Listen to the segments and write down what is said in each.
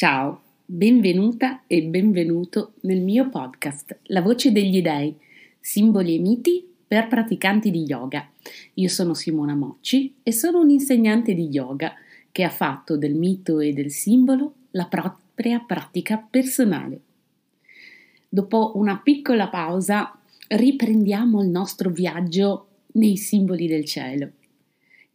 Ciao, benvenuta e benvenuto nel mio podcast La voce degli dei, simboli e miti per praticanti di yoga. Io sono Simona Mocci e sono un'insegnante di yoga che ha fatto del mito e del simbolo la propria pratica personale. Dopo una piccola pausa riprendiamo il nostro viaggio nei simboli del cielo.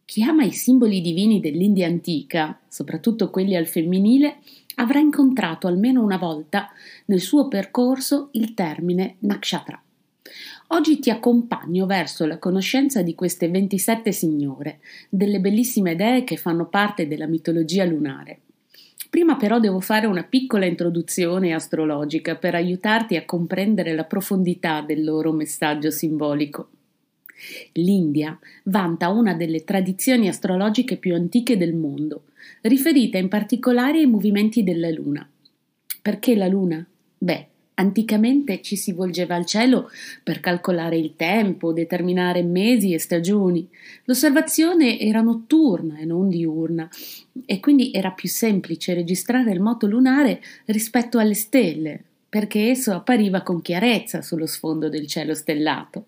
Chi ama i simboli divini dell'India antica, soprattutto quelli al femminile, avrà incontrato almeno una volta nel suo percorso il termine nakshatra. Oggi ti accompagno verso la conoscenza di queste 27 signore, delle bellissime dee che fanno parte della mitologia lunare. Prima però devo fare una piccola introduzione astrologica per aiutarti a comprendere la profondità del loro messaggio simbolico. L'India vanta una delle tradizioni astrologiche più antiche del mondo, riferita in particolare ai movimenti della Luna. Perché la Luna? Beh, anticamente ci si volgeva al cielo per calcolare il tempo, determinare mesi e stagioni. L'osservazione era notturna e non diurna e quindi era più semplice registrare il moto lunare rispetto alle stelle, perché esso appariva con chiarezza sullo sfondo del cielo stellato.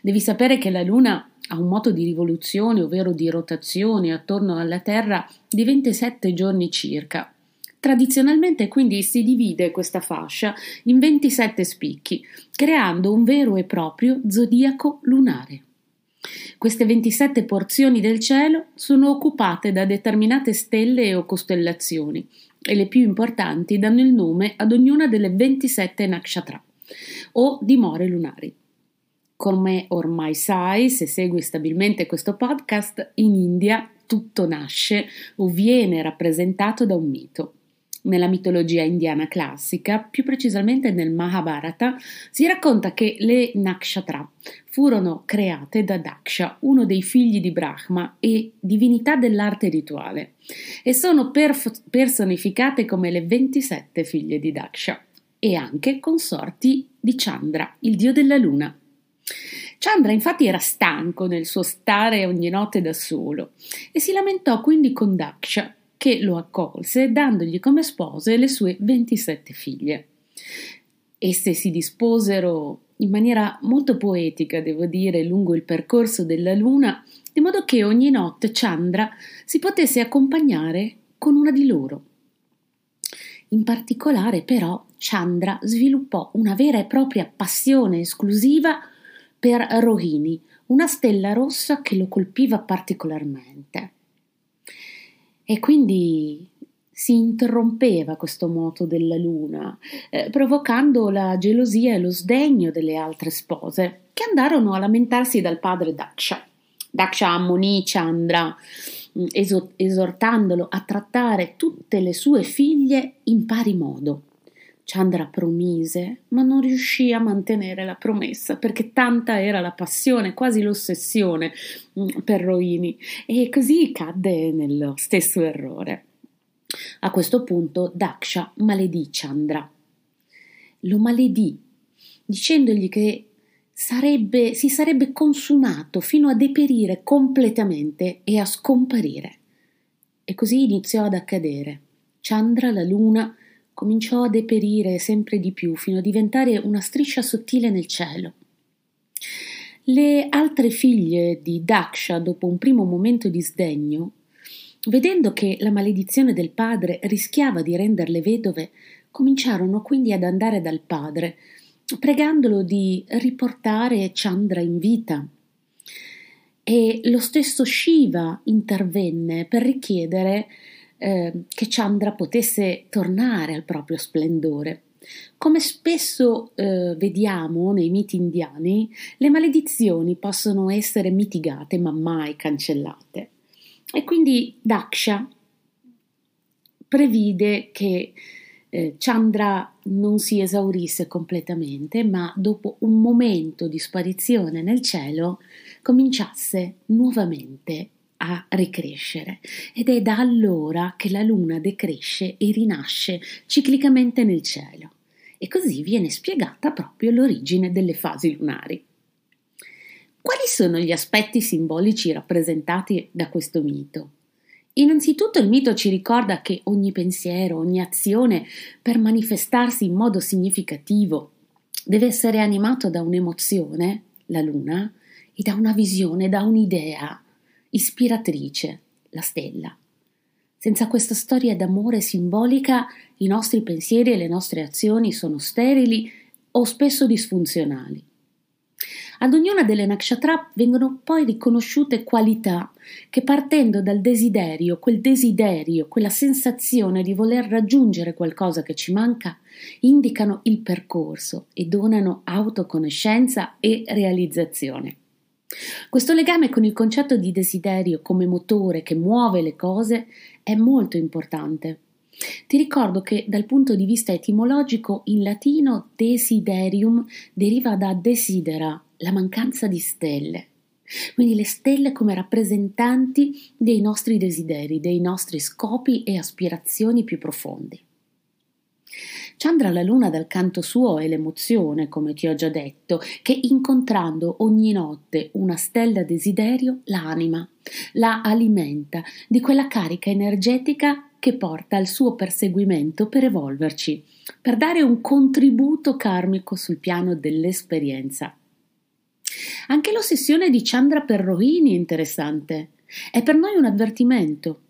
Devi sapere che la Luna ha un moto di rivoluzione, ovvero di rotazione attorno alla Terra di 27 giorni circa. Tradizionalmente quindi si divide questa fascia in 27 spicchi, creando un vero e proprio zodiaco lunare. Queste 27 porzioni del cielo sono occupate da determinate stelle o costellazioni e le più importanti danno il nome ad ognuna delle 27 nakshatra o dimore lunari. Come ormai sai, se segui stabilmente questo podcast, in India tutto nasce o viene rappresentato da un mito. Nella mitologia indiana classica, più precisamente nel Mahabharata, si racconta che le nakshatra furono create da Daksha, uno dei figli di Brahma e divinità dell'arte rituale, e sono perf- personificate come le 27 figlie di Daksha e anche consorti di Chandra, il dio della luna. Chandra infatti era stanco nel suo stare ogni notte da solo e si lamentò quindi con Daksha, che lo accolse dandogli come spose le sue 27 figlie. Esse si disposero in maniera molto poetica, devo dire, lungo il percorso della luna, di modo che ogni notte Chandra si potesse accompagnare con una di loro. In particolare, però, Chandra sviluppò una vera e propria passione esclusiva per Rohini, una stella rossa che lo colpiva particolarmente. E quindi si interrompeva questo moto della luna, eh, provocando la gelosia e lo sdegno delle altre spose, che andarono a lamentarsi dal padre Daksha. Daksha ammonì Chandra, mm, esortandolo a trattare tutte le sue figlie in pari modo. Chandra promise, ma non riuscì a mantenere la promessa perché tanta era la passione, quasi l'ossessione mm, per Rohini, e così cadde nello stesso errore. A questo punto Daksha maledì Chandra. Lo maledì, dicendogli che sarebbe, si sarebbe consumato fino a deperire completamente e a scomparire. E così iniziò ad accadere. Chandra, la luna, cominciò a deperire sempre di più fino a diventare una striscia sottile nel cielo. Le altre figlie di Daksha, dopo un primo momento di sdegno, vedendo che la maledizione del padre rischiava di renderle vedove, cominciarono quindi ad andare dal padre, pregandolo di riportare Chandra in vita. E lo stesso Shiva intervenne per richiedere eh, che Chandra potesse tornare al proprio splendore. Come spesso eh, vediamo nei miti indiani, le maledizioni possono essere mitigate ma mai cancellate. E quindi Daksha previde che eh, Chandra non si esaurisse completamente, ma dopo un momento di sparizione nel cielo cominciasse nuovamente a ricrescere ed è da allora che la luna decresce e rinasce ciclicamente nel cielo e così viene spiegata proprio l'origine delle fasi lunari. Quali sono gli aspetti simbolici rappresentati da questo mito? Innanzitutto il mito ci ricorda che ogni pensiero, ogni azione, per manifestarsi in modo significativo, deve essere animato da un'emozione, la luna, e da una visione, da un'idea ispiratrice, la stella. Senza questa storia d'amore simbolica, i nostri pensieri e le nostre azioni sono sterili o spesso disfunzionali. Ad ognuna delle nakshatra vengono poi riconosciute qualità che partendo dal desiderio, quel desiderio, quella sensazione di voler raggiungere qualcosa che ci manca, indicano il percorso e donano autoconoscenza e realizzazione. Questo legame con il concetto di desiderio come motore che muove le cose è molto importante. Ti ricordo che dal punto di vista etimologico in latino desiderium deriva da desidera, la mancanza di stelle. Quindi le stelle come rappresentanti dei nostri desideri, dei nostri scopi e aspirazioni più profondi. Chandra la luna dal canto suo è l'emozione, come ti ho già detto, che incontrando ogni notte una stella desiderio l'anima, la alimenta di quella carica energetica che porta al suo perseguimento per evolverci, per dare un contributo karmico sul piano dell'esperienza. Anche l'ossessione di Chandra per Rohini è interessante. È per noi un avvertimento.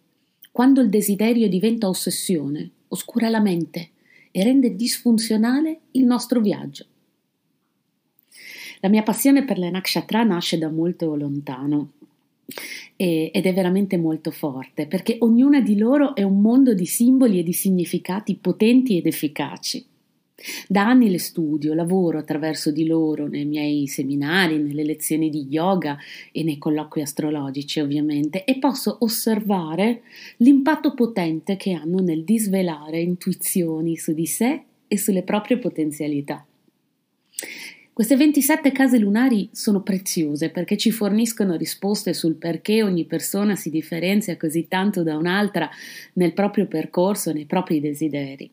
Quando il desiderio diventa ossessione, oscura la mente e rende disfunzionale il nostro viaggio. La mia passione per le nakshatra nasce da molto lontano ed è veramente molto forte perché ognuna di loro è un mondo di simboli e di significati potenti ed efficaci. Da anni le studio, lavoro attraverso di loro nei miei seminari, nelle lezioni di yoga e nei colloqui astrologici ovviamente e posso osservare l'impatto potente che hanno nel disvelare intuizioni su di sé e sulle proprie potenzialità. Queste 27 case lunari sono preziose perché ci forniscono risposte sul perché ogni persona si differenzia così tanto da un'altra nel proprio percorso, nei propri desideri.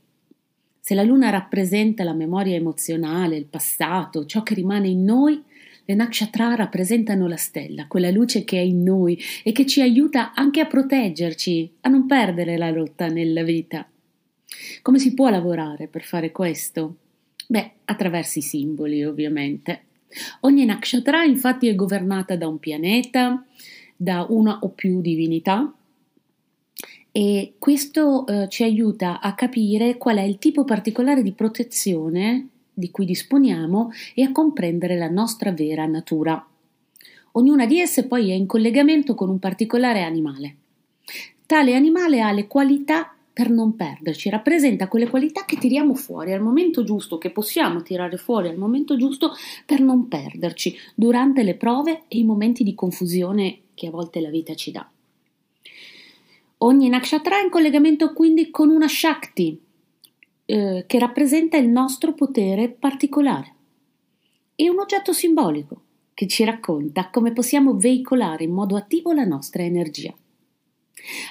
Se la luna rappresenta la memoria emozionale, il passato, ciò che rimane in noi, le nakshatra rappresentano la stella, quella luce che è in noi e che ci aiuta anche a proteggerci, a non perdere la rotta nella vita. Come si può lavorare per fare questo? Beh, attraverso i simboli, ovviamente. Ogni nakshatra infatti è governata da un pianeta, da una o più divinità, e questo eh, ci aiuta a capire qual è il tipo particolare di protezione di cui disponiamo e a comprendere la nostra vera natura. Ognuna di esse poi è in collegamento con un particolare animale. Tale animale ha le qualità per non perderci, rappresenta quelle qualità che tiriamo fuori al momento giusto, che possiamo tirare fuori al momento giusto per non perderci durante le prove e i momenti di confusione che a volte la vita ci dà. Ogni nakshatra è in collegamento quindi con una Shakti, eh, che rappresenta il nostro potere particolare, e un oggetto simbolico che ci racconta come possiamo veicolare in modo attivo la nostra energia.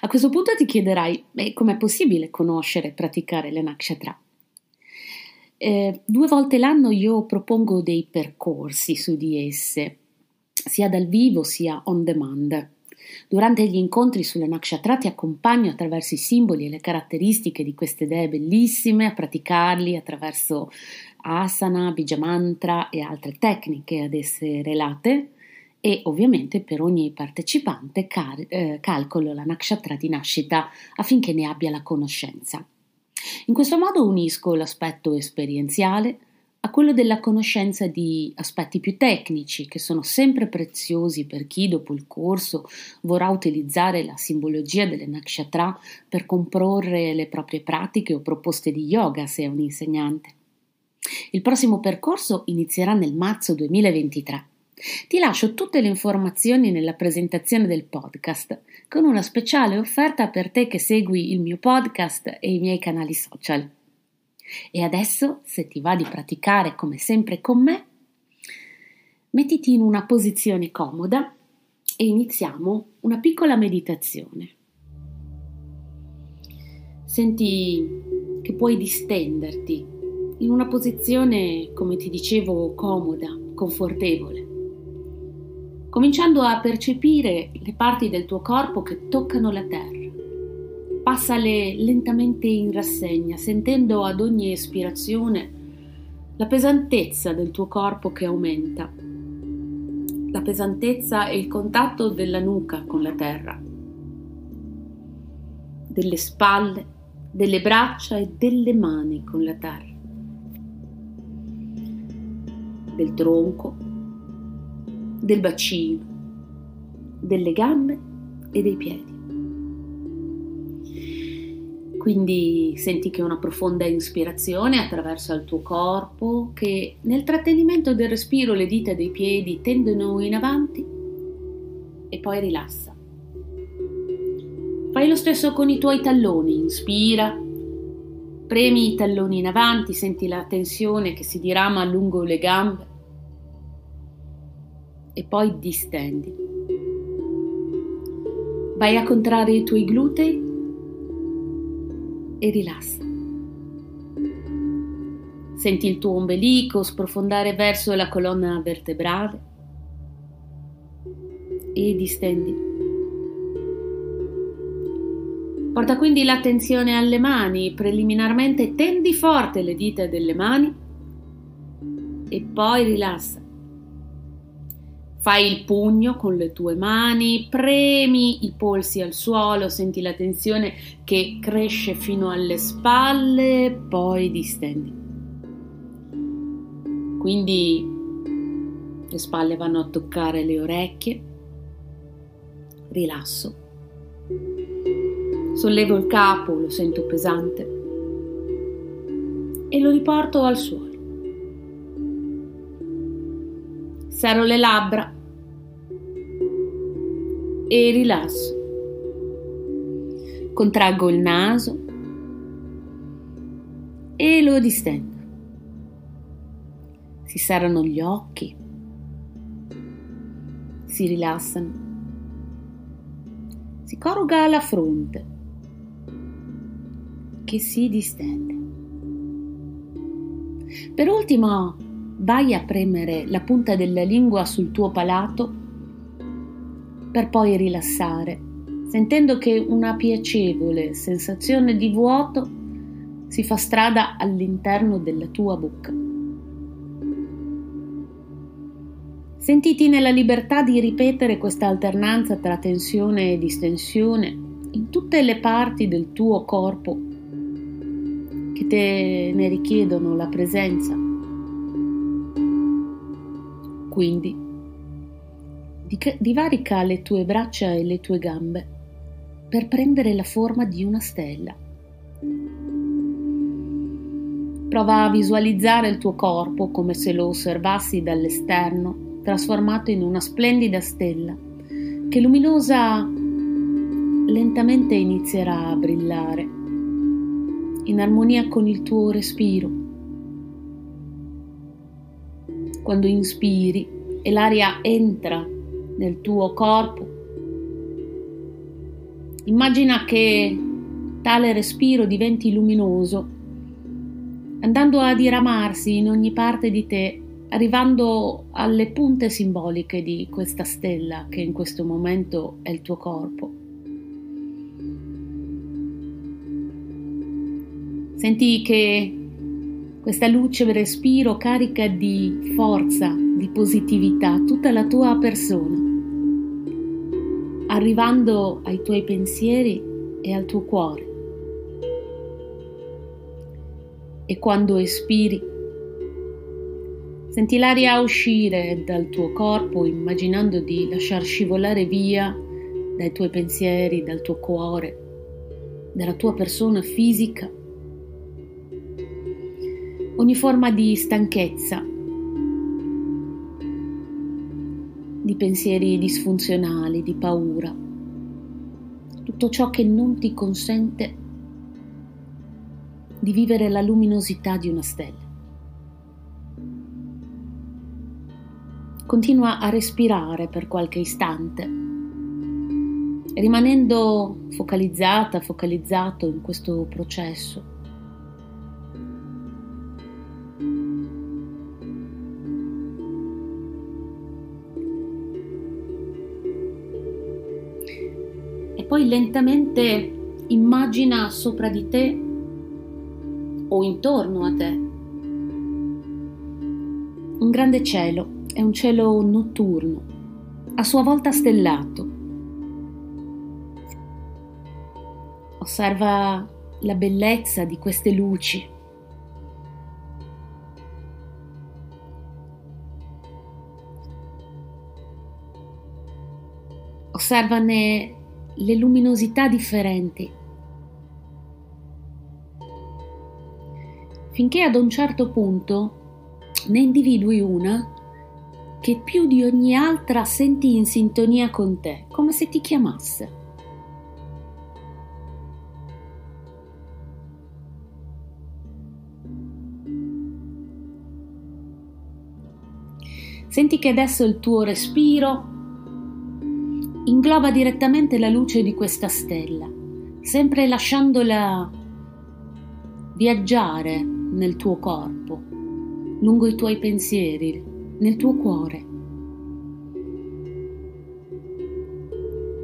A questo punto ti chiederai beh, com'è possibile conoscere e praticare le nakshatra. Eh, due volte l'anno io propongo dei percorsi su di esse, sia dal vivo sia on demand. Durante gli incontri sulle nakshatra ti accompagno attraverso i simboli e le caratteristiche di queste idee bellissime, a praticarli attraverso asana, bijamantra e altre tecniche ad esse relate e ovviamente per ogni partecipante car- eh, calcolo la nakshatra di nascita affinché ne abbia la conoscenza. In questo modo unisco l'aspetto esperienziale a quello della conoscenza di aspetti più tecnici, che sono sempre preziosi per chi dopo il corso vorrà utilizzare la simbologia delle nakshatra per comporre le proprie pratiche o proposte di yoga se è un insegnante. Il prossimo percorso inizierà nel marzo 2023. Ti lascio tutte le informazioni nella presentazione del podcast, con una speciale offerta per te che segui il mio podcast e i miei canali social. E adesso, se ti va di praticare come sempre con me, mettiti in una posizione comoda e iniziamo una piccola meditazione. Senti che puoi distenderti in una posizione, come ti dicevo, comoda, confortevole, cominciando a percepire le parti del tuo corpo che toccano la terra passale lentamente in rassegna, sentendo ad ogni espirazione la pesantezza del tuo corpo che aumenta, la pesantezza e il contatto della nuca con la terra, delle spalle, delle braccia e delle mani con la terra, del tronco, del bacino, delle gambe e dei piedi. Quindi senti che una profonda ispirazione attraversa il tuo corpo, che nel trattenimento del respiro le dita dei piedi tendono in avanti e poi rilassa. Fai lo stesso con i tuoi talloni, inspira, premi i talloni in avanti, senti la tensione che si dirama lungo le gambe e poi distendi. Vai a contrarre i tuoi glutei e rilassa. Senti il tuo ombelico sprofondare verso la colonna vertebrale e distendi. Porta quindi l'attenzione alle mani, preliminarmente tendi forte le dita delle mani e poi rilassa. Fai il pugno con le tue mani, premi i polsi al suolo, senti la tensione che cresce fino alle spalle, poi distendi. Quindi le spalle vanno a toccare le orecchie, rilasso. Sollevo il capo, lo sento pesante e lo riporto al suolo. Serro le labbra e rilasso. Contraggo il naso e lo distendo. Si serrano gli occhi, si rilassano, si corruga la fronte che si distende. Per ultimo, vai a premere la punta della lingua sul tuo palato per poi rilassare, sentendo che una piacevole sensazione di vuoto si fa strada all'interno della tua bocca. Sentiti nella libertà di ripetere questa alternanza tra tensione e distensione in tutte le parti del tuo corpo che te ne richiedono la presenza. Quindi divarica le tue braccia e le tue gambe per prendere la forma di una stella. Prova a visualizzare il tuo corpo come se lo osservassi dall'esterno, trasformato in una splendida stella, che luminosa lentamente inizierà a brillare, in armonia con il tuo respiro. Quando inspiri e l'aria entra nel tuo corpo. Immagina che tale respiro diventi luminoso, andando a diramarsi in ogni parte di te, arrivando alle punte simboliche di questa stella che in questo momento è il tuo corpo. Senti che questa luce respiro carica di forza, di positività tutta la tua persona, arrivando ai tuoi pensieri e al tuo cuore. E quando espiri, senti l'aria uscire dal tuo corpo immaginando di lasciar scivolare via dai tuoi pensieri, dal tuo cuore, dalla tua persona fisica ogni forma di stanchezza, di pensieri disfunzionali, di paura, tutto ciò che non ti consente di vivere la luminosità di una stella. Continua a respirare per qualche istante, rimanendo focalizzata, focalizzato in questo processo. Poi lentamente immagina sopra di te o intorno a te un grande cielo, è un cielo notturno, a sua volta stellato. Osserva la bellezza di queste luci. Osservane le luminosità differenti. Finché ad un certo punto ne individui una che più di ogni altra senti in sintonia con te, come se ti chiamasse. Senti che adesso il tuo respiro ingloba direttamente la luce di questa stella, sempre lasciandola viaggiare nel tuo corpo, lungo i tuoi pensieri, nel tuo cuore.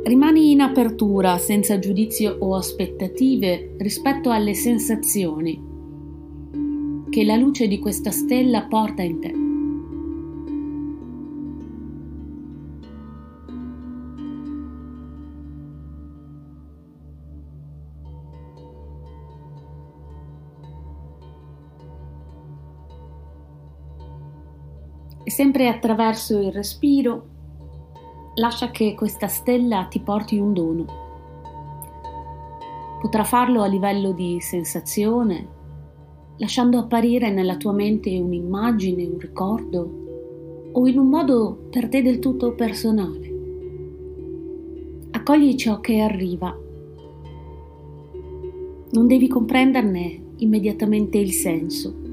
Rimani in apertura, senza giudizio o aspettative rispetto alle sensazioni che la luce di questa stella porta in te. Sempre attraverso il respiro lascia che questa stella ti porti un dono. Potrà farlo a livello di sensazione, lasciando apparire nella tua mente un'immagine, un ricordo o in un modo per te del tutto personale. Accogli ciò che arriva. Non devi comprenderne immediatamente il senso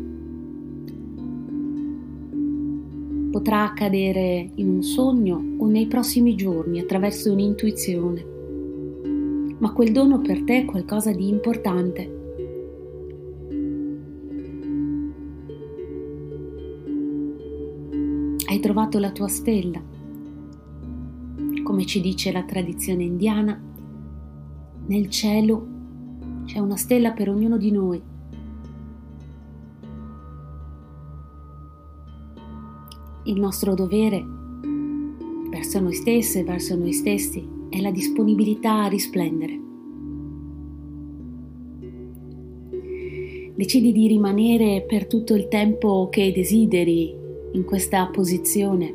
potrà accadere in un sogno o nei prossimi giorni attraverso un'intuizione. Ma quel dono per te è qualcosa di importante. Hai trovato la tua stella. Come ci dice la tradizione indiana, nel cielo c'è una stella per ognuno di noi il nostro dovere verso noi stesse, verso noi stessi, è la disponibilità a risplendere. Decidi di rimanere per tutto il tempo che desideri in questa posizione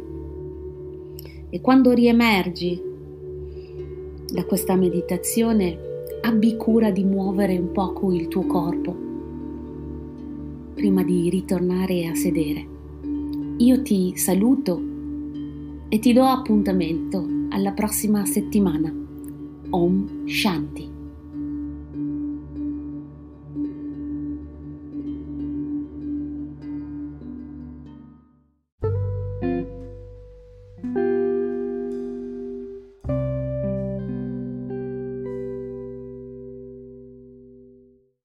e quando riemergi da questa meditazione abbi cura di muovere un poco il tuo corpo prima di ritornare a sedere. Io ti saluto e ti do appuntamento alla prossima settimana. Om Shanti.